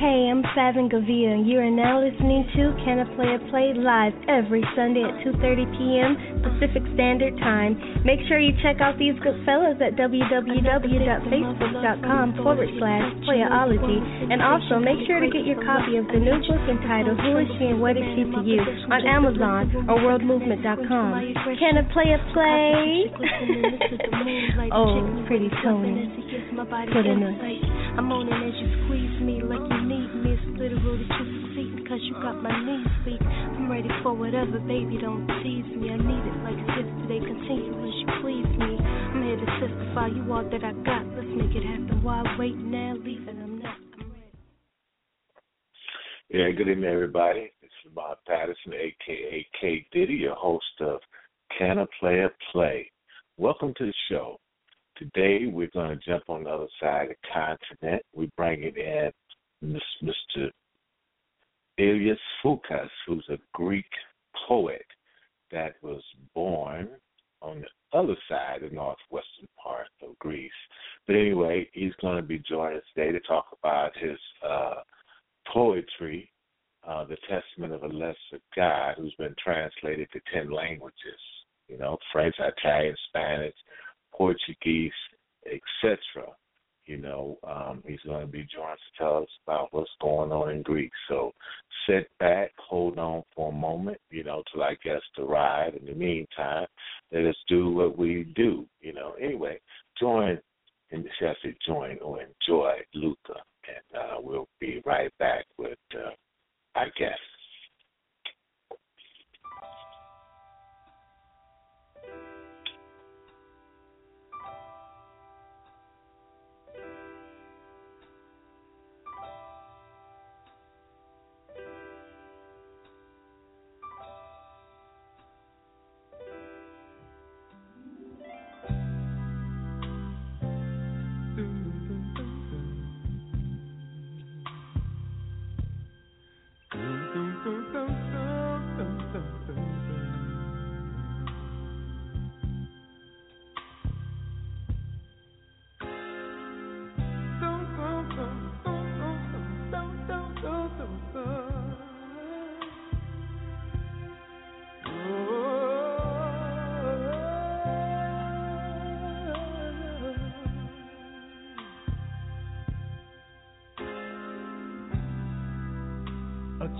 Hey, I'm Savin Gavia, and you are now listening to Can a Player Play live every Sunday at 2:30 p.m. Pacific Standard Time. Make sure you check out these good fellas at www.facebook.com forward slash playerology, and also make sure to get your copy of the new book entitled Who Is She and What Is She to You on Amazon or WorldMovement.com. Can a Player play? oh, pretty Tony. Put in a. got my knees weak. I'm ready for whatever, baby. Don't tease me. I need it like yesterday. Continue as you please me. I'm here to testify you all that I got. Let's make it happen. Why wait now? Leave it. I'm not. I'm ready. Yeah, good evening, everybody. This is Bob Patterson, aka K Diddy, your host of Can a Player Play? Welcome to the show. Today we're going to jump on the other side of the continent. We're bringing in Mr. Ilias Foukis, who's a Greek poet that was born on the other side, the northwestern part of Greece. But anyway, he's going to be joining us today to talk about his uh, poetry, uh, The Testament of a Lesser God, who's been translated to 10 languages, you know, French, Italian, Spanish, Portuguese, etc. You know, um, he's going to be us to tell us about what's going on in Greece. So sit back, hold on for a moment, you know, till I guess to ride. In the meantime, let us do what we do. You know, anyway, join and should I say join or enjoy Luca, and uh, we'll be right back with uh, our guest.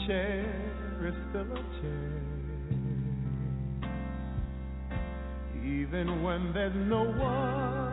Chair is still a chair, even when there's no one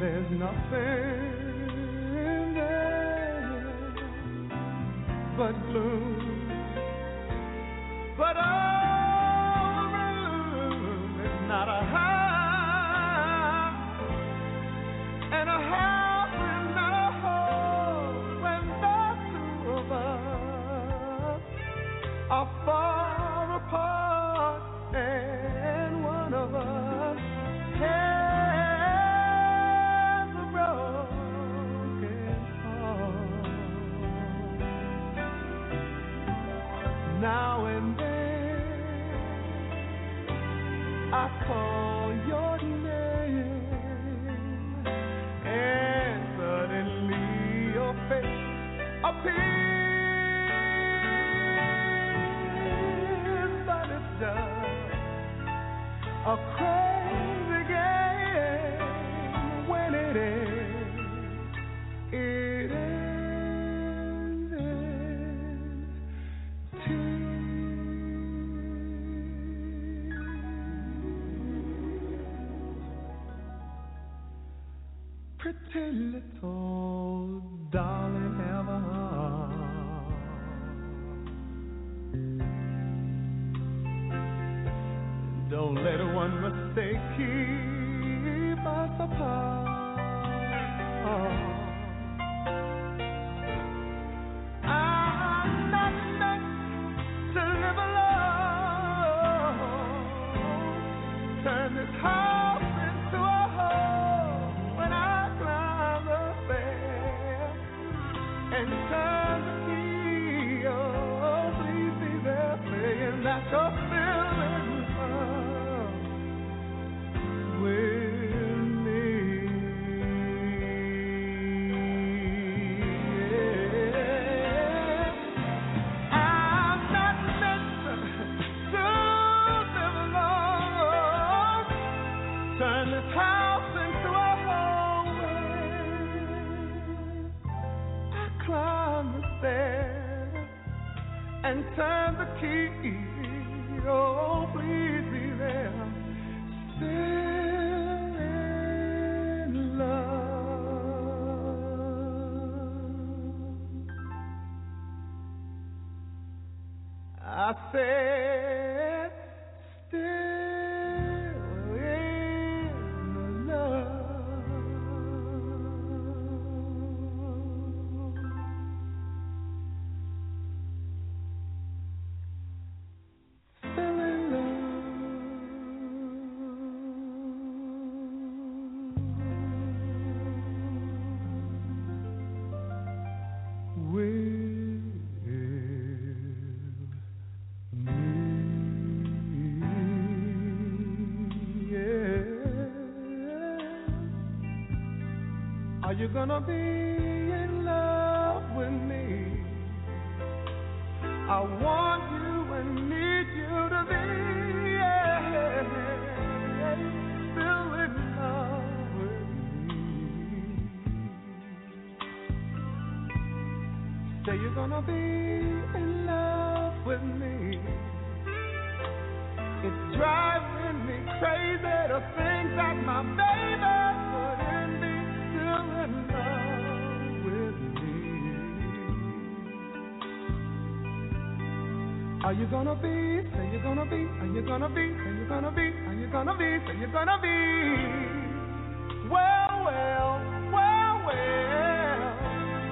there's nothing there but gloom. But a pretty little you're gonna be gonna be. Are you gonna be? Say you're gonna be. Well, well, well, well.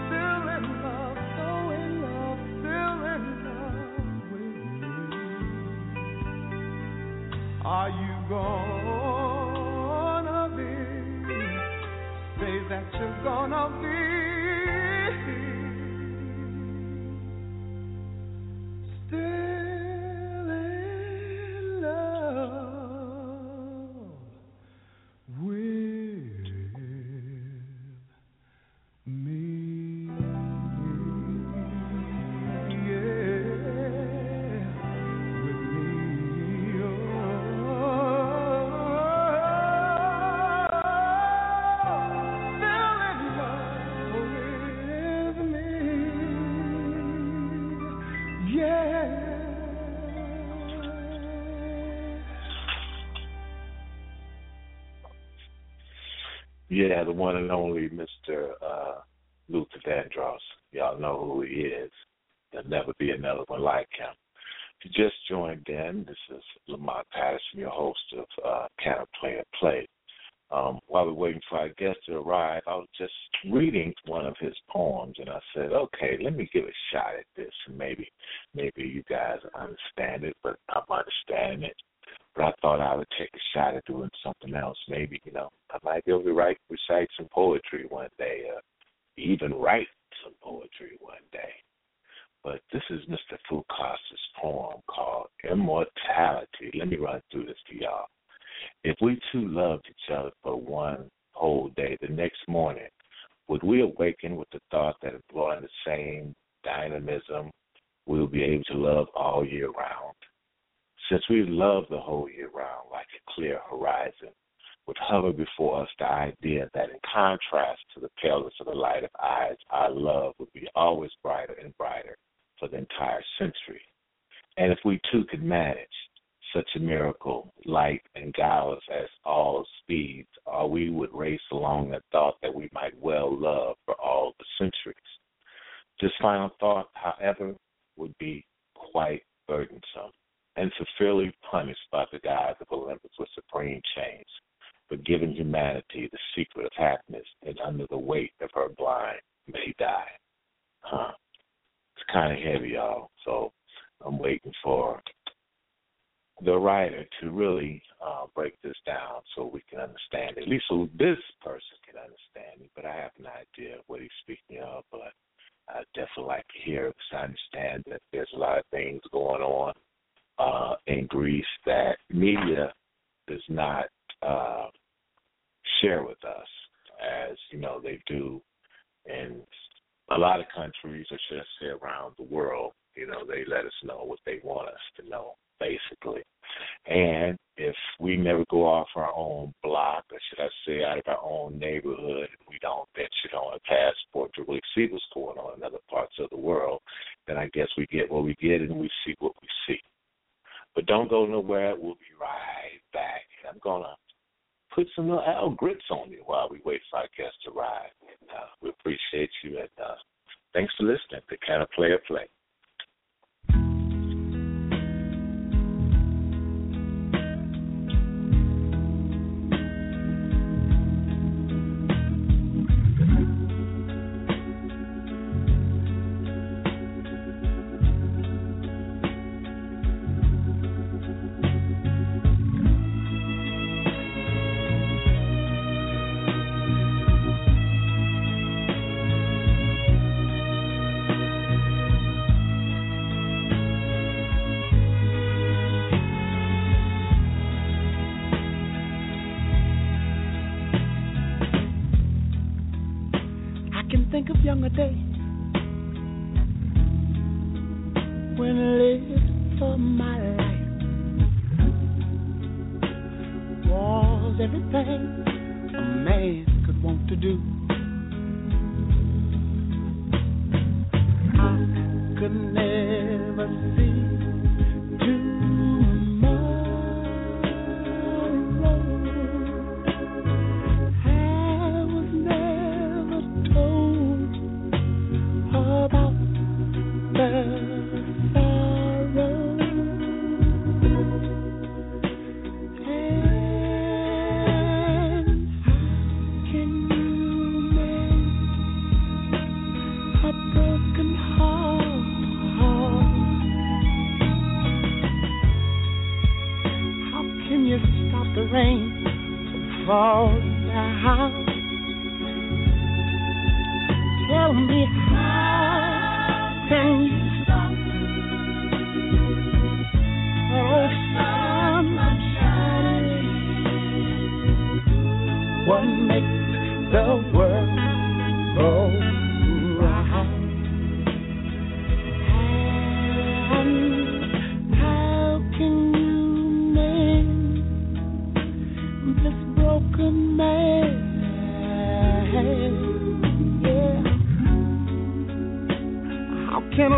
Still in love, so in love, still in love with me. Are you gonna be? Say that you're gonna be. Yeah, the one and only Mr. Uh, Luther Vandross. Y'all know who he is. There'll never be another one like him. If you just joined in, this is Lamont Patterson, your host of uh, Can a Play. Um, while we're waiting for our guest to arrive, I was just reading one of his poems, and I said, "Okay, let me give a shot at this, and maybe, maybe you guys understand it, but I'm understanding it but I thought I would take a shot at doing something else. Maybe, you know, I might be able to write, recite some poetry one day, uh, even write some poetry one day. But this is Mr. Foukis's poem called Immortality. Let me run through this to y'all. If we two loved each other for one whole day, the next morning, would we awaken with the thought that employing the same dynamism, we'll be able to love all year round? Since we love the whole year round like a clear horizon, would hover before us the idea that in contrast to the paleness of the light of eyes, our love would be always brighter and brighter for the entire century. And if we too could manage, such a miracle, light and guileless as all speeds, or we would race along the thought that we might well love for all the centuries. This final thought, however, would be quite burdensome and severely punished by the gods of Olympus with supreme chains, but giving humanity the secret of happiness, and under the weight of her blind may die. Huh. It's kind of heavy, y'all. So I'm waiting for the writer to really uh, break this down so we can understand it. At least so this person can understand it. But I have no idea what he's speaking of. But I definitely like to hear because I understand that there's a lot of things going on in Greece that media does not uh, share with us, as you know they do in a lot of countries, or should I say, around the world. You know, they let us know what they want us to know,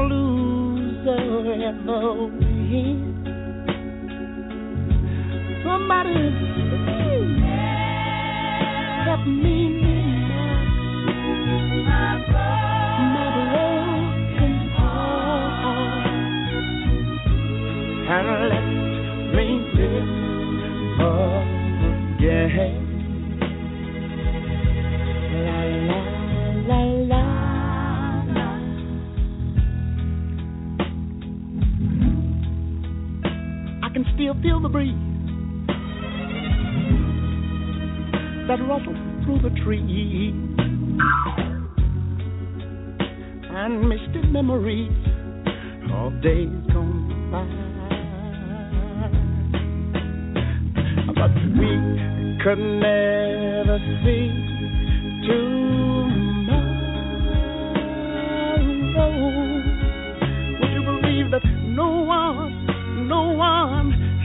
loser and a win. Somebody please help me. My broken heart. And let me live again. still feel the breeze that rustles through the trees and misty memories of days gone by. But we could never see to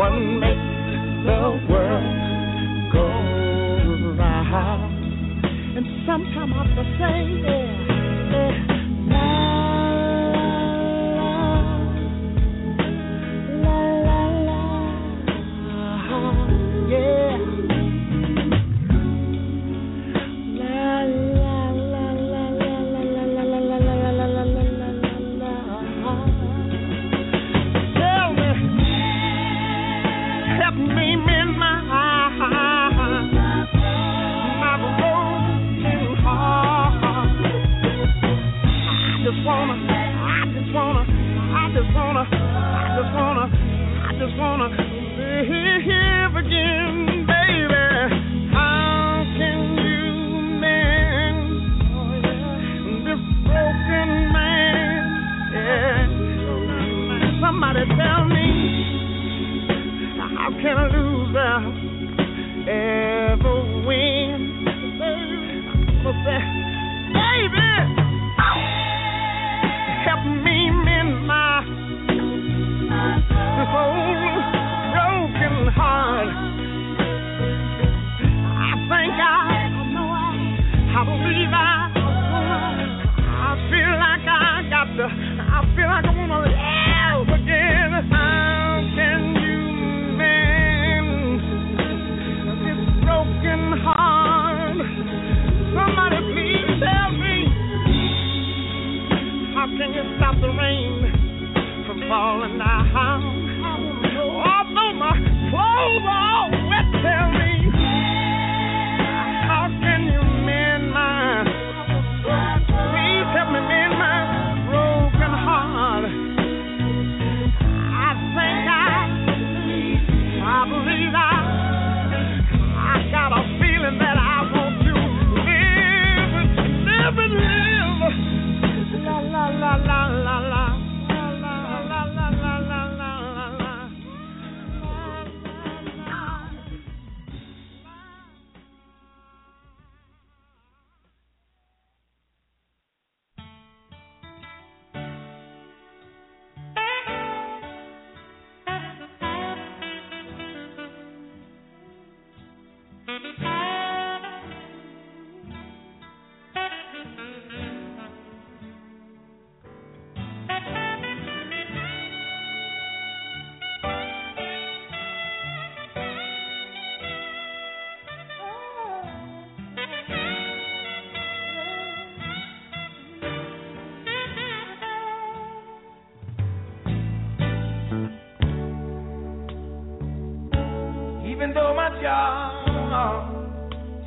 What makes the world go round? And sometimes I have to say,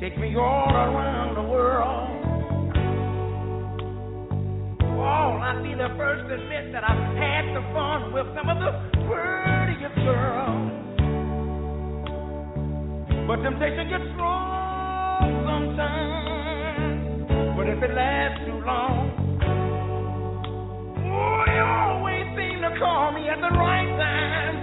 Take me all around the world. Oh, I'd be the first to admit that I had fun with some of the prettiest girls. But temptation gets strong sometimes. But if it lasts too long, oh, you always seem to call me at the right time.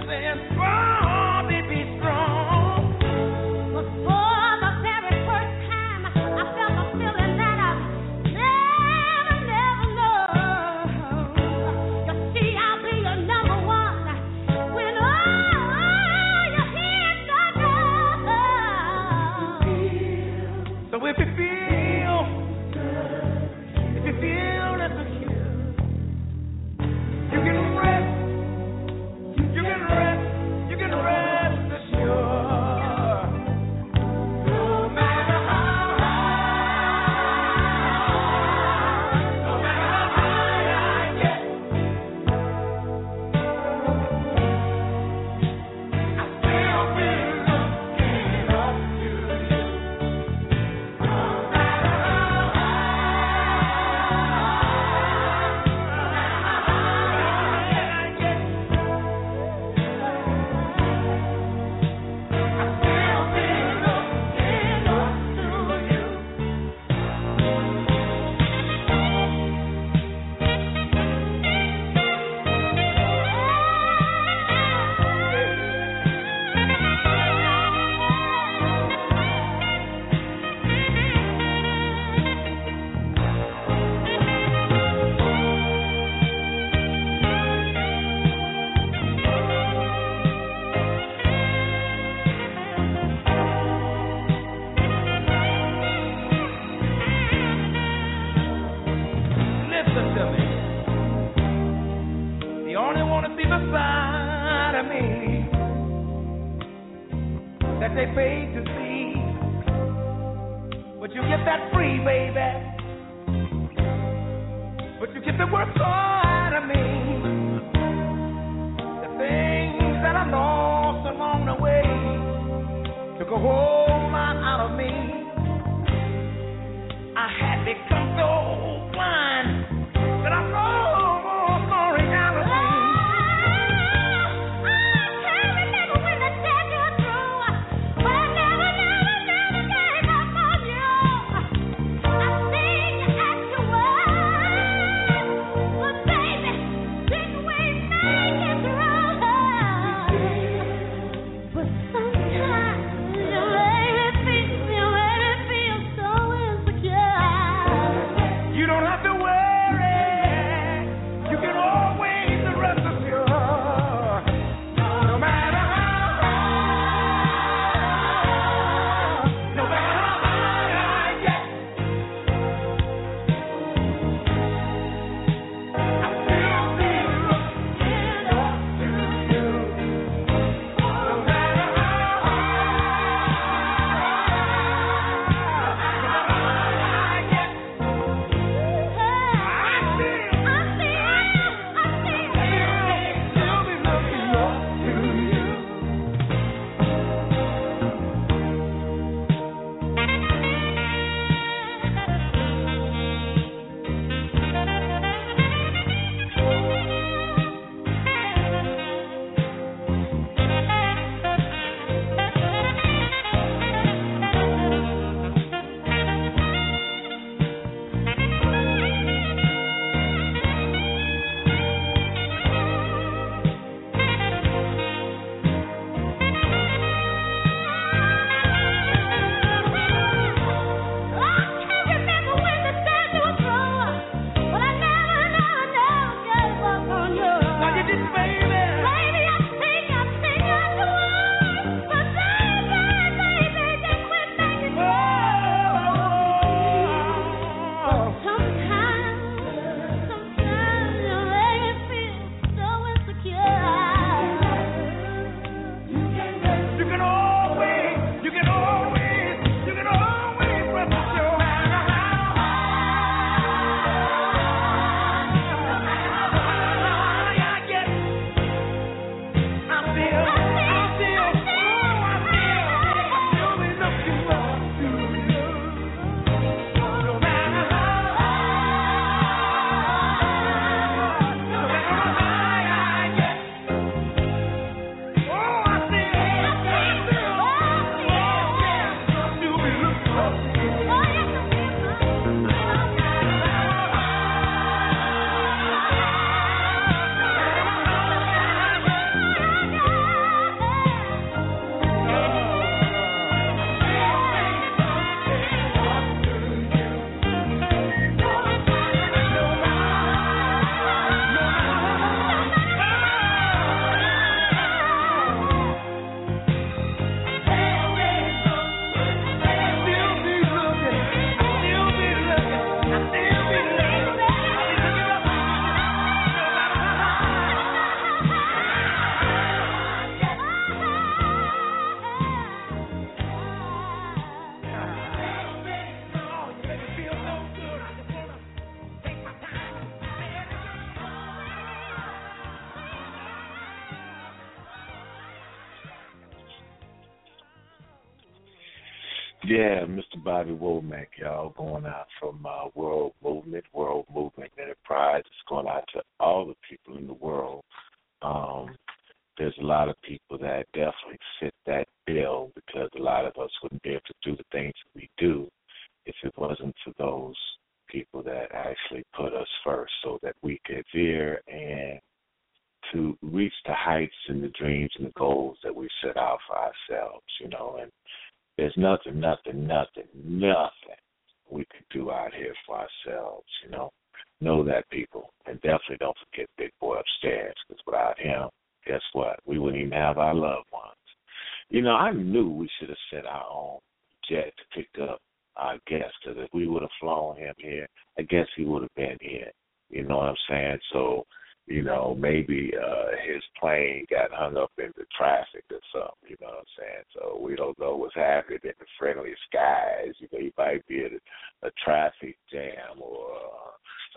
listen to me. You only want to be beside of me that they paid to see. But you get that free, baby. But you get the work so out of me. The things that I lost along the way took a whole lot out of me. I had become. Yeah, Mr. Bobby Womack, y'all, going out from uh, World Movement, World Movement Enterprise. It's going out to all the people in the world. Um, there's a lot of people that definitely fit that bill because a lot of us wouldn't be able to do the things that we do if it wasn't for those people that actually put us first so that we could veer and to reach the heights and the dreams and the goals that we set out for ourselves, you know, and there's nothing, nothing, nothing, nothing we could do out here for ourselves, you know. Know that, people. And definitely don't forget Big Boy upstairs, because without him, guess what? We wouldn't even have our loved ones. You know, I knew we should have sent our own jet to pick up our guest, because if we would have flown him here, I guess he would have been here. You know what I'm saying? So, you know, maybe uh his plane got hung up in the traffic or something, you know what I'm saying? So we don't know what's happening in the friendly skies. You know, he might be in a, a traffic jam or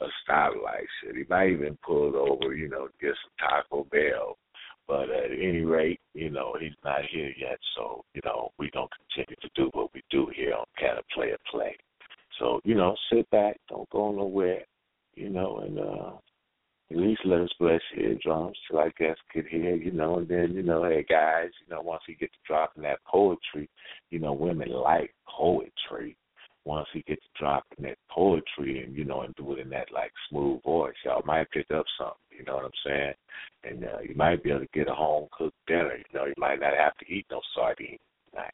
a stoplight shit. He might even pull over, you know, get some Taco Bell. But at any rate, you know, he's not here yet, so, you know, we don't continue to do what we do here on Kind of Play a Play. So, you know, sit back, don't go nowhere, you know, and uh at least let us bless your eardrums till I guess get hear, you know, and then, you know, hey guys, you know, once he gets to dropping that poetry, you know, women like poetry. Once he gets to dropping that poetry and, you know, and do it in that like smooth voice, y'all might pick up something, you know what I'm saying? And uh, you might be able to get a home cooked dinner, you know, you might not have to eat no sardines tonight.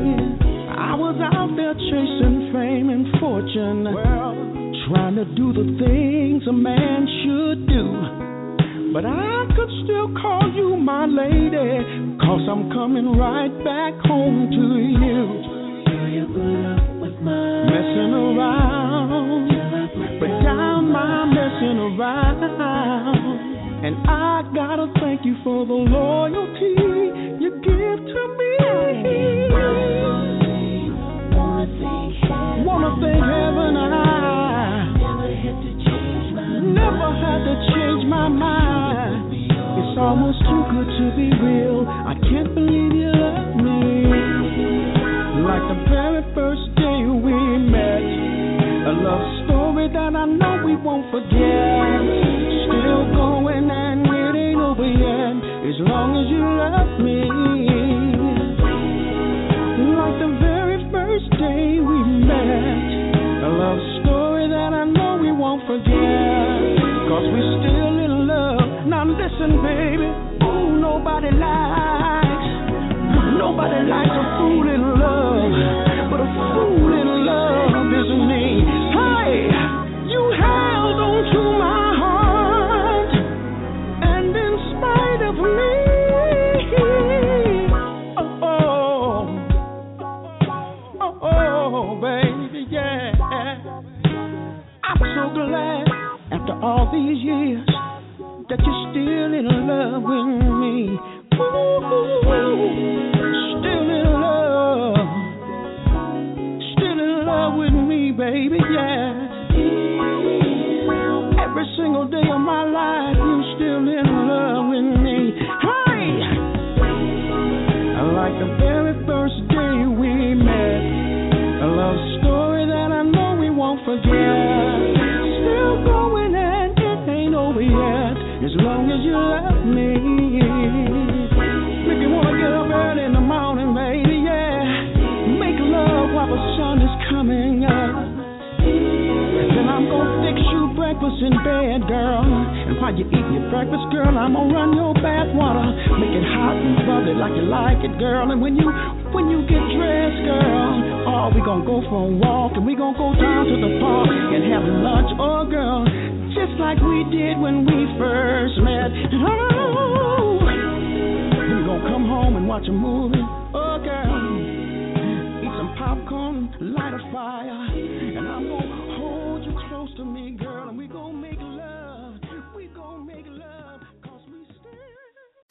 chasing fame and fortune, well, trying to do the things a man should do. But I could still call you my lady, cause I'm coming right back home to you. Messing around, but down my messing around. And I gotta thank you for the loyalty you give to me. all these years that you're still in love with me. Ooh, still in love, still in love with me, baby. Yeah. Every single day of my life. breakfast in bed, girl. And while you eat your breakfast, girl, I'm gonna run your bath water. Make it hot and bubbly like you like it, girl. And when you when you get dressed, girl, oh, we gonna go for a walk and we gonna go down to the park and have lunch, oh, girl, just like we did when we first met. Oh, we gonna come home and watch a movie, oh, girl. Eat some popcorn, light a fire, and I'm gonna.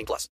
18 plus.